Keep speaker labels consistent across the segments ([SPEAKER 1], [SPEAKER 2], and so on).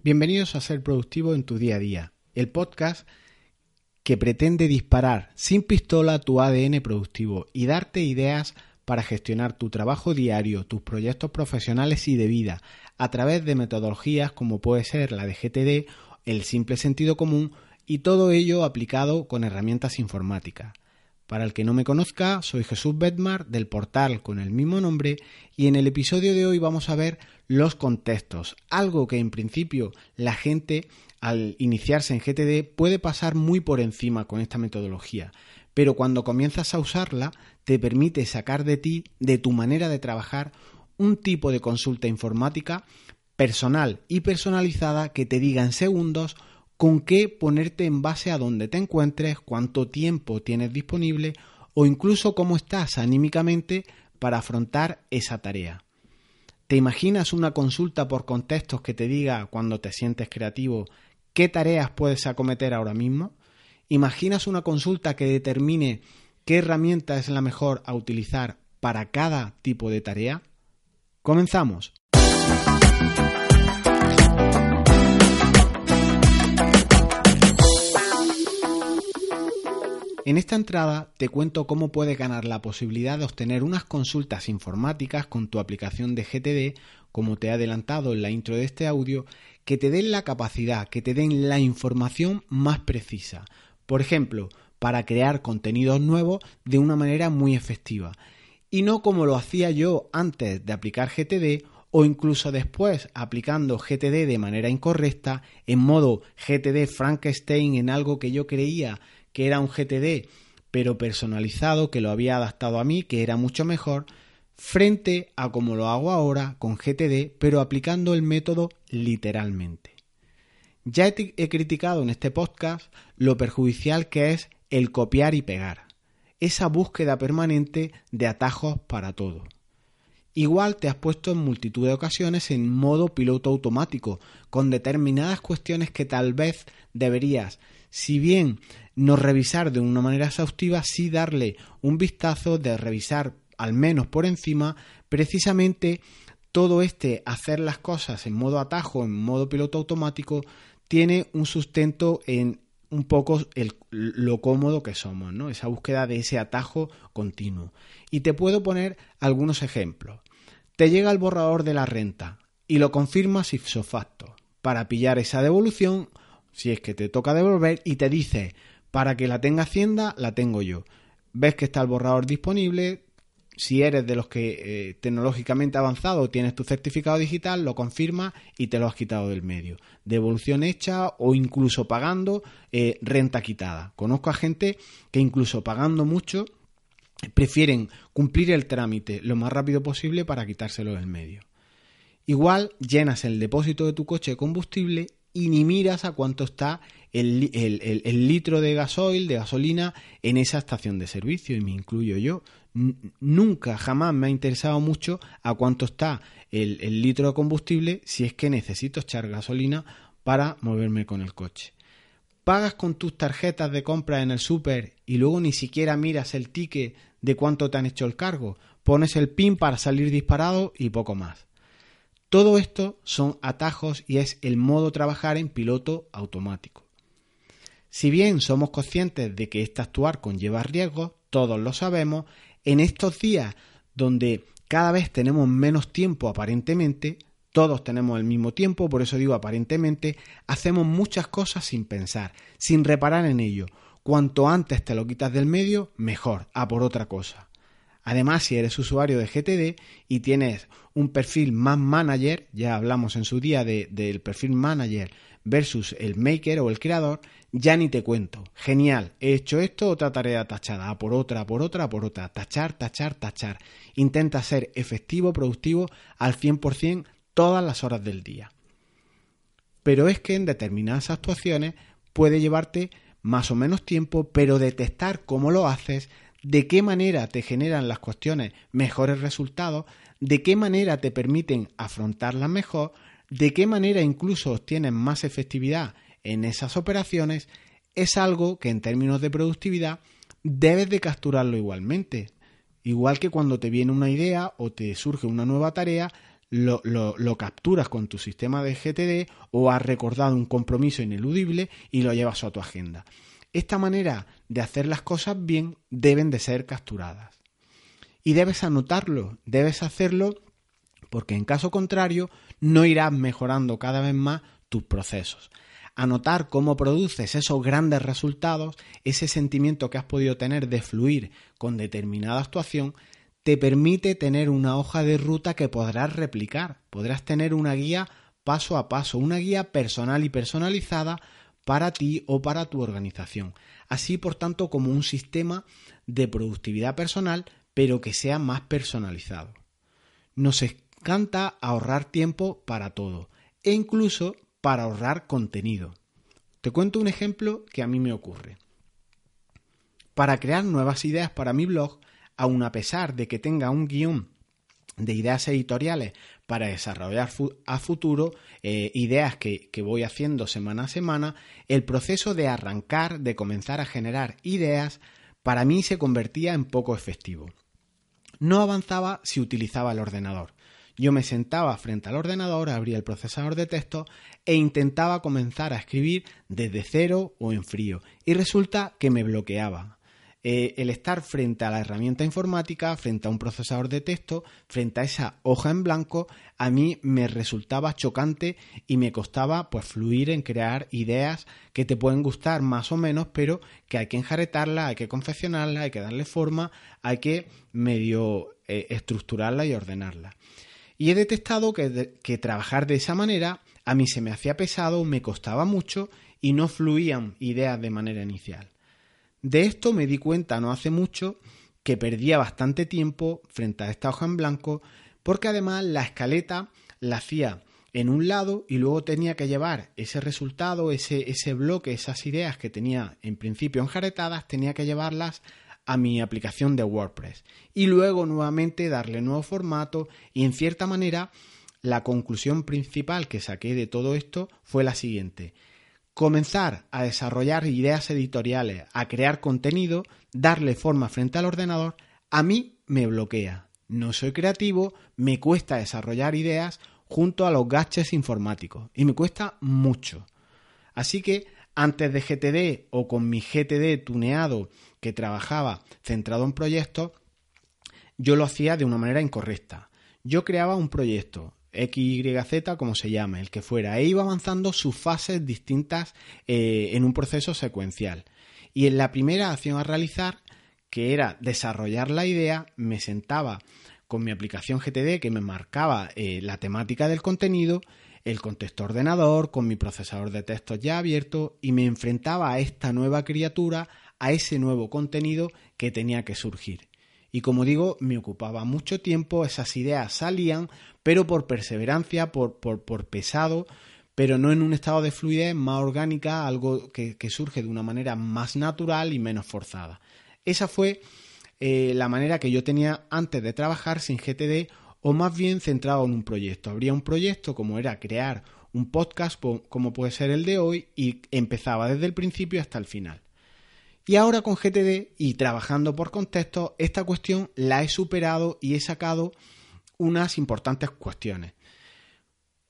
[SPEAKER 1] Bienvenidos a Ser Productivo en tu día a día, el podcast que pretende disparar sin pistola tu ADN productivo y darte ideas para gestionar tu trabajo diario, tus proyectos profesionales y de vida a través de metodologías como puede ser la de GTD, el simple sentido común y todo ello aplicado con herramientas informáticas. Para el que no me conozca, soy Jesús Bedmar del portal con el mismo nombre y en el episodio de hoy vamos a ver los contextos, algo que en principio la gente al iniciarse en GTD puede pasar muy por encima con esta metodología, pero cuando comienzas a usarla te permite sacar de ti, de tu manera de trabajar, un tipo de consulta informática personal y personalizada que te diga en segundos con qué ponerte en base a dónde te encuentres, cuánto tiempo tienes disponible o incluso cómo estás anímicamente para afrontar esa tarea. ¿Te imaginas una consulta por contextos que te diga cuando te sientes creativo qué tareas puedes acometer ahora mismo? ¿Imaginas una consulta que determine qué herramienta es la mejor a utilizar para cada tipo de tarea? Comenzamos. En esta entrada te cuento cómo puedes ganar la posibilidad de obtener unas consultas informáticas con tu aplicación de GTD, como te he adelantado en la intro de este audio, que te den la capacidad, que te den la información más precisa. Por ejemplo, para crear contenidos nuevos de una manera muy efectiva. Y no como lo hacía yo antes de aplicar GTD o incluso después aplicando GTD de manera incorrecta, en modo GTD Frankenstein en algo que yo creía que era un GTD pero personalizado, que lo había adaptado a mí, que era mucho mejor, frente a como lo hago ahora con GTD, pero aplicando el método literalmente. Ya he, he, criticado en este podcast lo perjudicial que es el copiar y pegar, esa búsqueda permanente de atajos para todo. Igual te has puesto en multitud de ocasiones en modo piloto automático, con determinadas cuestiones que tal vez deberías, si bien no revisar de una manera exhaustiva, sí darle un vistazo de revisar al menos por encima precisamente todo este hacer las cosas en modo atajo, en modo piloto automático, tiene un sustento en un poco el, lo cómodo que somos, ¿no? Esa búsqueda de ese atajo continuo. Y te puedo poner algunos ejemplos. Te llega el borrador de la renta y lo confirmas ipso facto para pillar esa devolución si es que te toca devolver y te dice para que la tenga Hacienda, la tengo yo. Ves que está el borrador disponible. Si eres de los que eh, tecnológicamente avanzado tienes tu certificado digital, lo confirmas y te lo has quitado del medio. Devolución hecha o incluso pagando eh, renta quitada. Conozco a gente que incluso pagando mucho prefieren cumplir el trámite lo más rápido posible para quitárselo del medio. Igual llenas el depósito de tu coche de combustible y ni miras a cuánto está el, litro de gasoil, de gasolina, en esa estación de servicio, y me incluyo yo. nunca, jamás me ha interesado mucho a cuánto está el, litro de combustible si es que necesito echar gasolina para moverme con el coche. Pagas con tus tarjetas de compra en el súper y luego ni siquiera miras el ticket de cuánto te han hecho el cargo. Pones el PIN para salir disparado y poco más. Todo esto son atajos y es el modo trabajar en piloto automático. Si bien somos conscientes de que este actuar conlleva riesgos, todos lo sabemos, en estos días donde cada vez tenemos menos tiempo aparentemente, todos tenemos el mismo tiempo, por eso digo aparentemente, hacemos muchas cosas sin pensar, sin reparar en ello. Cuanto antes te lo quitas del medio, mejor, a por otra cosa. Además, si eres usuario de GTD y tienes un perfil más manager, ya hablamos en su día del perfil manager versus el maker o el creador, ya ni te cuento. Genial, he hecho esto, otra tarea tachada, a por otra, por otra, por otra. Tachar, tachar, tachar. Intenta ser efectivo, productivo al 100% todas las horas del día. Pero es que en determinadas actuaciones puede llevarte más o menos tiempo, pero detectar cómo lo haces de qué manera te generan las cuestiones mejores resultados, de qué manera te permiten afrontarlas mejor, de qué manera incluso obtienes más efectividad en esas operaciones, es algo que en términos de productividad debes de capturarlo igualmente. Igual que cuando te viene una idea o te surge una nueva tarea, lo, lo, capturas con tu sistema de GTD o has recordado un compromiso ineludible y lo llevas a tu agenda. Esta manera de hacer las cosas bien deben de ser capturadas. Y debes anotarlo, debes hacerlo porque en caso contrario no irás mejorando cada vez más tus procesos. Anotar cómo produces esos grandes resultados, ese sentimiento que has podido tener de fluir con determinada actuación, te permite tener una hoja de ruta que podrás replicar. Podrás tener una guía paso a paso, una guía personal y personalizada para ti o para tu organización. Así, por tanto, como un sistema de productividad personal, pero que sea más personalizado. Nos encanta ahorrar tiempo para todo e incluso para ahorrar contenido. Te cuento un ejemplo que a mí me ocurre. Para crear nuevas ideas para mi blog, aun a pesar de que tenga un guion de ideas editoriales para desarrollar a futuro, eh, ideas que, que, voy haciendo semana a semana, el proceso de arrancar, de comenzar a generar ideas, para mí se convertía en poco efectivo. No avanzaba si utilizaba el ordenador. Yo me sentaba frente al ordenador, abría el procesador de texto e intentaba comenzar a escribir desde cero o en frío. Y resulta que me bloqueaba. Eh, el estar frente a la herramienta informática, frente a un procesador de texto, frente a esa hoja en blanco, a mí me resultaba chocante y me costaba pues fluir en crear ideas que te pueden gustar más o menos, pero que hay que enjaretarla, hay que confeccionarla, hay que darle forma, hay que medio eh, estructurarla y ordenarla. Y he detectado que trabajar de esa manera a mí se me hacía pesado, me costaba mucho y no fluían ideas de manera inicial. De esto me di cuenta no hace mucho que perdía bastante tiempo frente a esta hoja en blanco porque además la escaleta la hacía en un lado y luego tenía que llevar ese resultado, ese, ese bloque, esas ideas que tenía en principio enjaretadas, tenía que llevarlas a mi aplicación de WordPress y luego nuevamente darle nuevo formato y en cierta manera la conclusión principal que saqué de todo esto fue la siguiente comenzar a desarrollar ideas editoriales, a crear contenido, darle forma frente al ordenador, a mí me bloquea. No soy creativo, me cuesta desarrollar ideas junto a los gaches informáticos y me cuesta mucho. Así que antes de GTD o con mi GTD tuneado que trabajaba centrado en proyectos, yo lo hacía de una manera incorrecta. Yo creaba un proyecto, XYZ, como se llama, el que fuera, e iba avanzando sus fases distintas eh, en un proceso secuencial. Y en la primera acción a realizar, que era desarrollar la idea, me sentaba con mi aplicación GTD que me marcaba eh, la temática del contenido, el contexto ordenador, con mi procesador de textos ya abierto y me enfrentaba a esta nueva criatura, a ese nuevo contenido que tenía que surgir. Y como digo, me ocupaba mucho tiempo, esas ideas salían, pero por perseverancia, por, por, pesado, pero no en un estado de fluidez más orgánica, algo que, surge de una manera más natural y menos forzada. Esa fue eh, la manera que yo tenía antes de trabajar sin GTD o más bien centrado en un proyecto. Habría un proyecto como era crear un podcast como puede ser el de hoy y empezaba desde el principio hasta el final. Y ahora con GTD y trabajando por contexto, esta cuestión la he superado y he sacado unas importantes cuestiones.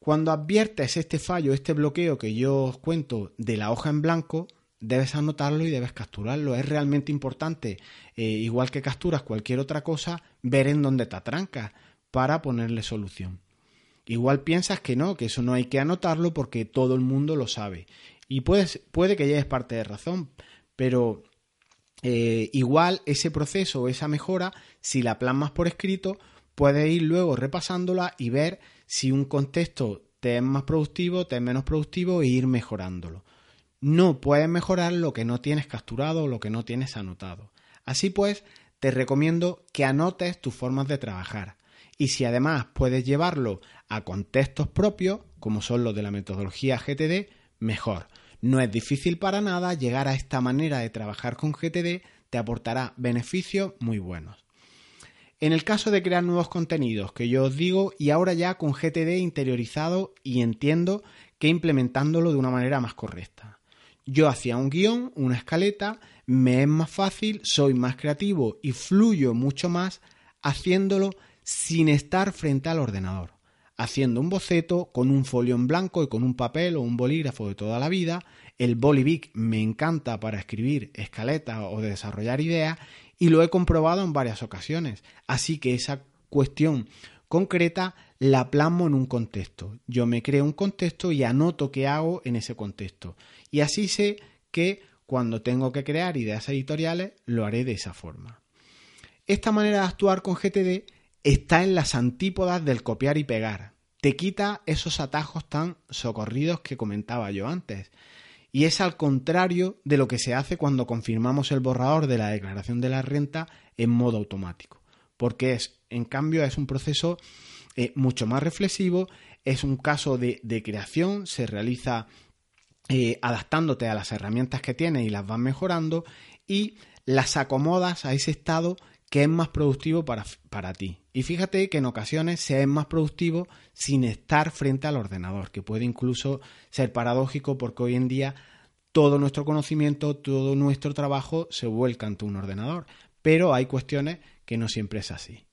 [SPEAKER 1] Cuando adviertes este fallo, este bloqueo que yo os cuento de la hoja en blanco, debes anotarlo y debes capturarlo. Es realmente importante, eh, igual que capturas cualquier otra cosa, ver en dónde te atrancas para ponerle solución. Igual piensas que no, que eso no hay que anotarlo porque todo el mundo lo sabe. Y puede que llegues parte de razón, pero eh, igual ese proceso o esa mejora, si la plasmas por escrito, puedes ir luego repasándola y ver si un contexto te es más productivo, te es menos productivo e ir mejorándolo. No puedes mejorar lo que no tienes capturado o lo que no tienes anotado. Así pues, te recomiendo que anotes tus formas de trabajar. Y si además puedes llevarlo a contextos propios, como son los de la metodología GTD, mejor. No es difícil para nada llegar a esta manera de trabajar con GTD, te aportará beneficios muy buenos. En el caso de crear nuevos contenidos, que yo os digo, y ahora ya con GTD interiorizado y entiendo que implementándolo de una manera más correcta. Yo hacía un guion, una escaleta, me es más fácil, soy más creativo y fluyo mucho más haciéndolo sin estar frente al ordenador. Haciendo un boceto con un folio en blanco y con un papel o un bolígrafo de toda la vida. El Bolivic me encanta para escribir escaletas o desarrollar ideas y lo he comprobado en varias ocasiones. Así que esa cuestión concreta la plasmo en un contexto. Yo me creo un contexto y anoto qué hago en ese contexto. Y así sé que cuando tengo que crear ideas editoriales lo haré de esa forma. Esta manera de actuar con GTD está en las antípodas del copiar y pegar. Te quita esos atajos tan socorridos que comentaba yo antes. Y es al contrario de lo que se hace cuando confirmamos el borrador de la declaración de la renta en modo automático. Porque es, en cambio, es un proceso eh, mucho más reflexivo, es un caso de, creación, se realiza eh, adaptándote a las herramientas que tienes y las vas mejorando y las acomodas a ese estado que es más productivo para, para, ti. Y fíjate que en ocasiones se es más productivo sin estar frente al ordenador, que puede incluso ser paradójico porque hoy en día todo nuestro conocimiento, todo nuestro trabajo se vuelca ante un ordenador. Pero hay cuestiones que no siempre es así.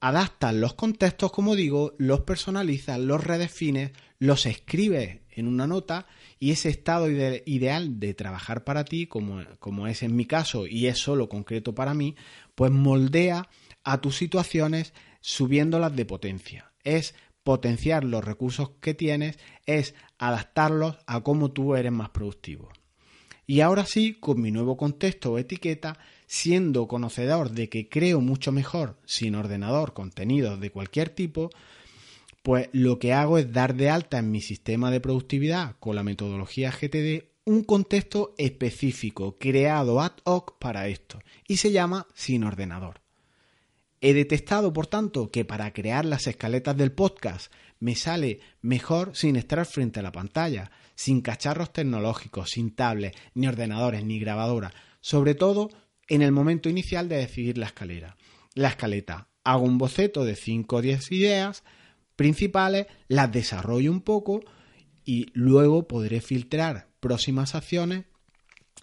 [SPEAKER 1] Adaptas los contextos, como digo, los personalizas, los redefines, los escribes en una nota y ese estado ideal de trabajar para ti, como, como es en mi caso y es solo concreto para mí, pues moldea a tus situaciones subiéndolas de potencia. Es potenciar los recursos que tienes, es adaptarlos a cómo tú eres más productivo. Y ahora sí, con mi nuevo contexto o etiqueta, siendo conocedor de que creo mucho mejor sin ordenador contenidos de cualquier tipo, pues lo que hago es dar de alta en mi sistema de productividad con la metodología GTD un contexto específico creado ad hoc para esto y se llama sin ordenador. He detectado, por tanto, que para crear las escaletas del podcast me sale mejor sin estar frente a la pantalla, sin cacharros tecnológicos, sin tablets, ni ordenadores, ni grabadora, sobre todo en el momento inicial de decidir la escalera. La escaleta, hago un boceto de 5 o 10 ideas principales, las desarrollo un poco y luego podré filtrar próximas acciones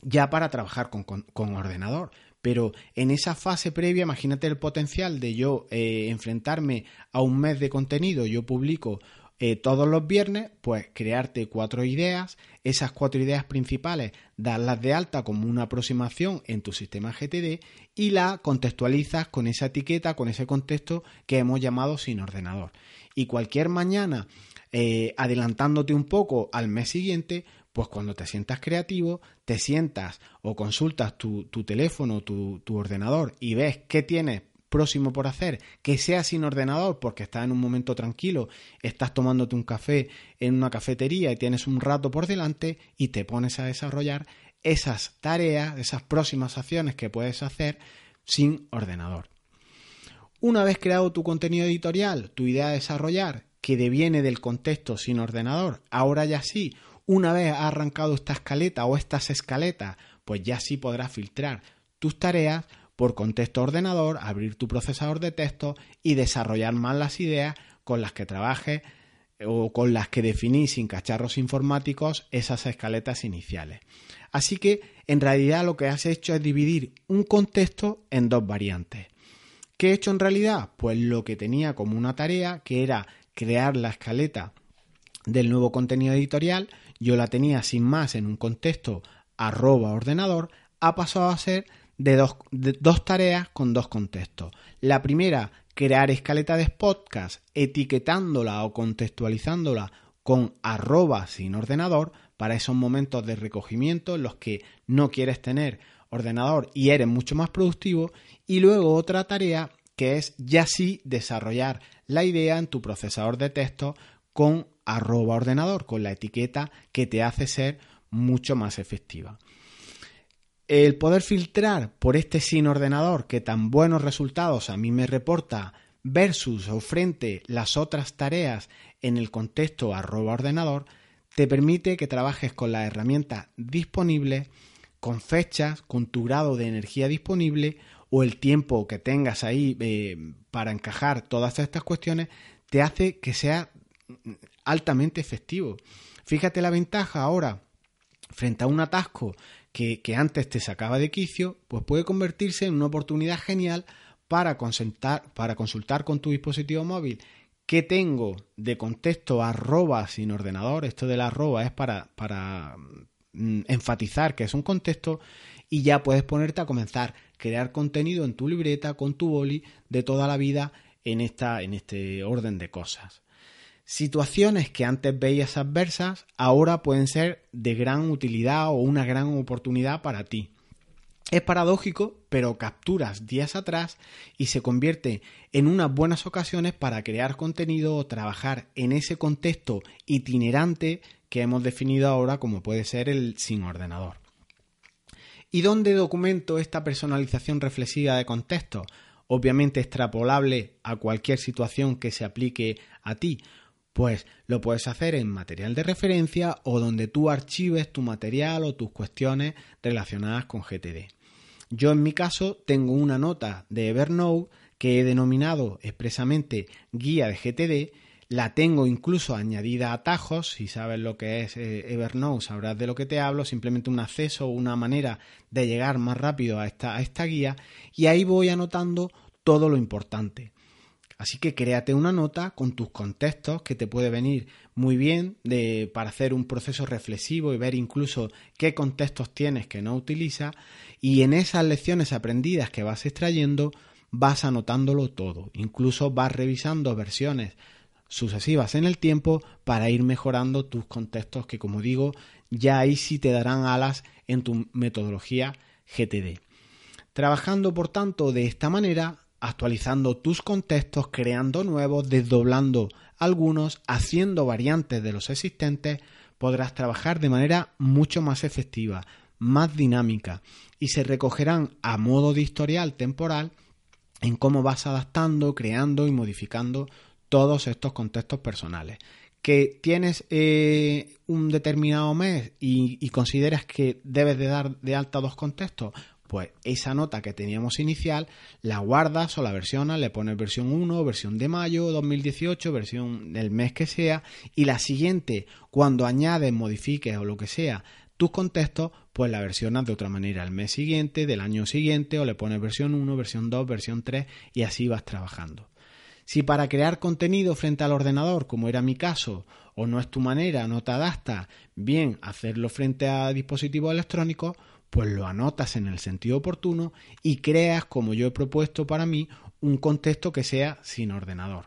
[SPEAKER 1] ya para trabajar con, ordenador. Pero en esa fase previa, imagínate el potencial de yo eh, enfrentarme a un mes de contenido, yo publico eh, todos los viernes, pues crearte cuatro ideas, esas cuatro ideas principales, darlas de alta como una aproximación en tu sistema GTD y la contextualizas con esa etiqueta, con ese contexto que hemos llamado sin ordenador. Y cualquier mañana, eh, adelantándote un poco al mes siguiente, pues cuando te sientas creativo, te sientas o consultas tu, teléfono, tu, tu ordenador y ves qué tienes próximo por hacer, que sea sin ordenador porque estás en un momento tranquilo, estás tomándote un café en una cafetería y tienes un rato por delante y te pones a desarrollar esas tareas, esas próximas acciones que puedes hacer sin ordenador. Una vez creado tu contenido editorial, tu idea de desarrollar, que deviene del contexto sin ordenador, ahora ya sí, una vez ha arrancado esta escaleta o estas escaletas, pues ya sí podrás filtrar tus tareas por contexto ordenador, abrir tu procesador de texto y desarrollar más las ideas con las que trabajes o con las que definís sin cacharros informáticos esas escaletas iniciales. Así que en realidad lo que has hecho es dividir un contexto en dos variantes. ¿Qué he hecho en realidad? Pues lo que tenía como una tarea, que era crear la escaleta del nuevo contenido editorial, yo la tenía sin más en un contexto arroba ordenador, ha pasado a ser de dos, dos tareas con dos contextos. La primera, crear escaleta de podcast etiquetándola o contextualizándola con arroba sin ordenador para esos momentos de recogimiento en los que no quieres tener ordenador y eres mucho más productivo. Y luego otra tarea que es ya sí desarrollar la idea en tu procesador de texto con arroba ordenador, con la etiqueta que te hace ser mucho más efectiva. El poder filtrar por este sin ordenador que tan buenos resultados a mí me reporta versus o frente las otras tareas en el contexto arroba ordenador, te permite que trabajes con las herramientas disponibles, con fechas, con tu grado de energía disponible o el tiempo que tengas ahí eh, para encajar todas estas cuestiones, te hace que sea altamente efectivo. Fíjate la ventaja ahora frente a un atasco que, antes te sacaba de quicio, pues puede convertirse en una oportunidad genial para consultar, para consultar con tu dispositivo móvil qué tengo de contexto arroba sin ordenador. Esto del arroba es para, mm, enfatizar que es un contexto y ya puedes ponerte a comenzar crear contenido en tu libreta con tu boli de toda la vida en, esta, en este orden de cosas. Situaciones que antes veías adversas ahora pueden ser de gran utilidad o una gran oportunidad para ti. Es paradójico, pero capturas días atrás y se convierte en unas buenas ocasiones para crear contenido o trabajar en ese contexto itinerante que hemos definido ahora como puede ser el sin ordenador. ¿Y dónde documento esta personalización reflexiva de contexto? Obviamente extrapolable a cualquier situación que se aplique a ti. Pues lo puedes hacer en material de referencia o donde tú archives tu material o tus cuestiones relacionadas con GTD. Yo en mi caso tengo una nota de Evernote que he denominado expresamente guía de GTD la tengo incluso añadida a atajos, si sabes lo que es eh, Evernote sabrás de lo que te hablo, simplemente un acceso una manera de llegar más rápido a esta, a esta guía y ahí voy anotando todo lo importante. Así que créate una nota con tus contextos que te puede venir muy bien de, para hacer un proceso reflexivo y ver incluso qué contextos tienes que no utilizas y en esas lecciones aprendidas que vas extrayendo vas anotándolo todo. Incluso vas revisando versiones sucesivas en el tiempo para ir mejorando tus contextos que como digo ya ahí sí te darán alas en tu metodología GTD. Trabajando por tanto de esta manera, actualizando tus contextos, creando nuevos, desdoblando algunos, haciendo variantes de los existentes, podrás trabajar de manera mucho más efectiva, más dinámica y se recogerán a modo de historial temporal en cómo vas adaptando, creando y modificando todos estos contextos personales. Que tienes eh, un determinado mes y, consideras que debes de dar de alta dos contextos, pues esa nota que teníamos inicial la guardas o la versionas, le pones versión 1, versión de mayo 2018, versión del mes que sea, y la siguiente, cuando añades, modifiques o lo que sea tus contextos, pues la versionas de otra manera el mes siguiente, del año siguiente, o le pones versión 1, versión 2, versión 3, y así vas trabajando. Si para crear contenido frente al ordenador, como era mi caso, o no es tu manera, no te adapta bien hacerlo frente a dispositivos electrónicos, pues lo anotas en el sentido oportuno y creas, como yo he propuesto para mí, un contexto que sea sin ordenador.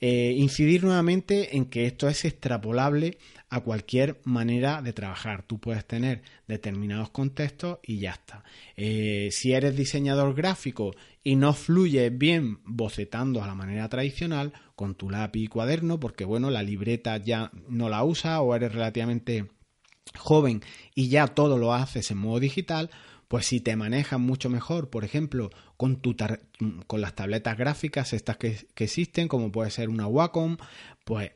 [SPEAKER 1] Eh, incidir nuevamente en que esto es extrapolable a cualquier manera de trabajar. Tú puedes tener determinados contextos y ya está. Eh, si eres diseñador gráfico y no fluyes bien bocetando a la manera tradicional, con tu lápiz y cuaderno, porque bueno, la libreta ya no la usa o eres relativamente joven y ya todo lo haces en modo digital, pues si te manejas mucho mejor, por ejemplo, con, tu con las tabletas gráficas, estas que, que, existen, como puede ser una Wacom, pues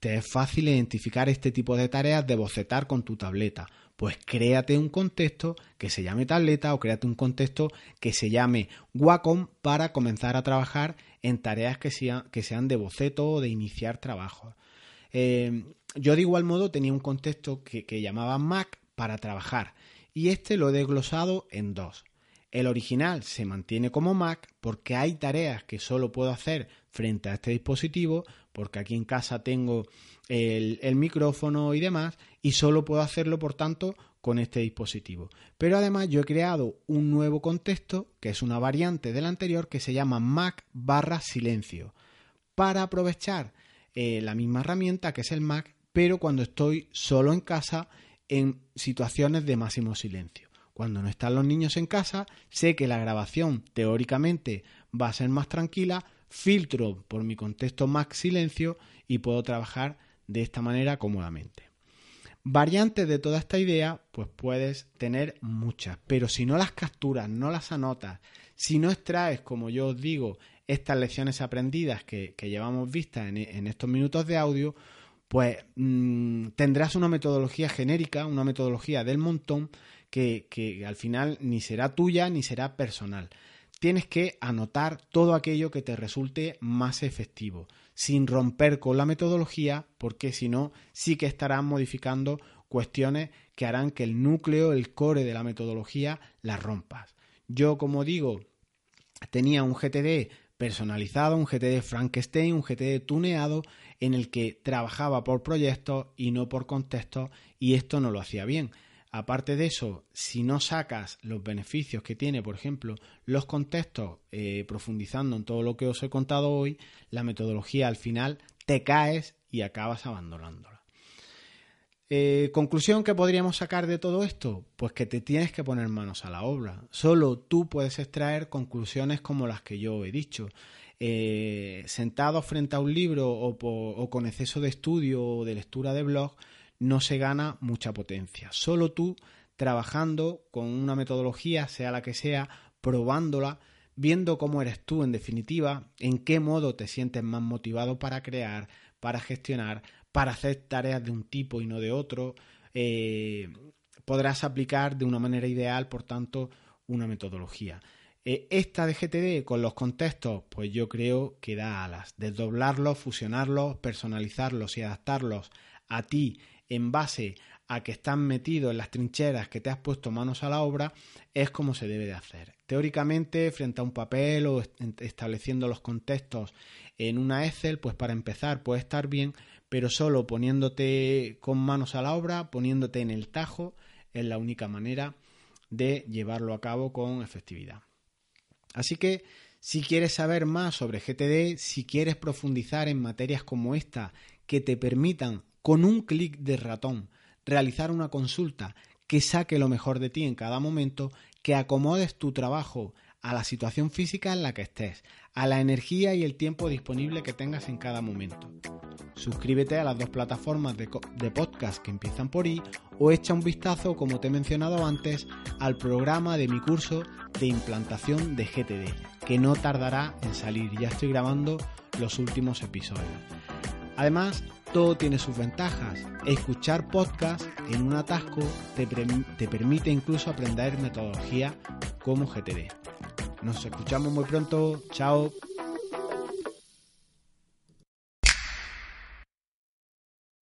[SPEAKER 1] te es fácil identificar este tipo de tareas de bocetar con tu tableta. Pues créate un contexto que se llame tableta o créate un contexto que se llame Wacom para comenzar a trabajar en tareas que sean, que sean de boceto o de iniciar trabajo. Eh, yo de igual modo tenía un contexto que, que llamaba Mac para trabajar y este lo he desglosado en dos. El original se mantiene como Mac porque hay tareas que solo puedo hacer frente a este dispositivo, porque aquí en casa tengo el, micrófono y demás, y solo puedo hacerlo, por tanto, con este dispositivo. Pero además yo he creado un nuevo contexto, que es una variante del anterior, que se llama Mac barra silencio, para aprovechar eh, la misma herramienta que es el Mac, pero cuando estoy solo en casa en situaciones de máximo silencio. Cuando no están los niños en casa, sé que la grabación teóricamente va a ser más tranquila, filtro por mi contexto Mac silencio y puedo trabajar de esta manera cómodamente. Variantes de toda esta idea, pues puedes tener muchas, pero si no las capturas, no las anotas, si no extraes, como yo os digo, estas lecciones aprendidas que, llevamos vistas en estos minutos de audio, pues mm, tendrás una metodología genérica, una metodología del montón que, al final ni será tuya ni será personal. Tienes que anotar todo aquello que te resulte más efectivo, sin romper con la metodología, porque si no, sí que estarás modificando cuestiones que harán que el núcleo, el core de la metodología, la rompas. Yo, como digo, tenía un GTD personalizado, un GTD Frankenstein, un GTD tuneado en el que trabajaba por proyectos y no por contextos y esto no lo hacía bien. Aparte de eso, si no sacas los beneficios que tiene, por ejemplo, los contextos, eh, profundizando en todo lo que os he contado hoy, la metodología al final te caes y acabas abandonándola. Eh, conclusión que podríamos sacar de todo esto, pues que te tienes que poner manos a la obra. Solo tú puedes extraer conclusiones como las que yo he dicho. Eh, sentado frente a un libro o, o con exceso de estudio o de lectura de blog, no se gana mucha potencia. Solo tú trabajando con una metodología, sea la que sea, probándola, viendo cómo eres tú en definitiva, en qué modo te sientes más motivado para crear, para gestionar, para hacer tareas de un tipo y no de otro, eh, podrás aplicar de una manera ideal, por tanto, una metodología. Eh, esta de GTD con los contextos, pues yo creo que da alas. Desdoblarlos, fusionarlos, personalizarlos y adaptarlos a ti en base a que estás metido en las trincheras que te has puesto manos a la obra, es como se debe de hacer. Teóricamente, frente a un papel o estableciendo los contextos en una Excel, pues para empezar puede estar bien, pero solo poniéndote con manos a la obra, poniéndote en el tajo, es la única manera de llevarlo a cabo con efectividad. Así que si quieres saber más sobre GTD, si quieres profundizar en materias como esta que te permitan con un clic de ratón, realizar una consulta que saque lo mejor de ti en cada momento, que acomodes tu trabajo a la situación física en la que estés, a la energía y el tiempo disponible que tengas en cada momento. Suscríbete a las dos plataformas de, podcast que empiezan por I o echa un vistazo, como te he mencionado antes, al programa de mi curso de implantación de GTD, que no tardará en salir. Ya estoy grabando los últimos episodios. Además, todo tiene sus ventajas. Escuchar podcast en un atasco te, te permite incluso aprender metodología como GTD. Nos escuchamos muy pronto. Chao.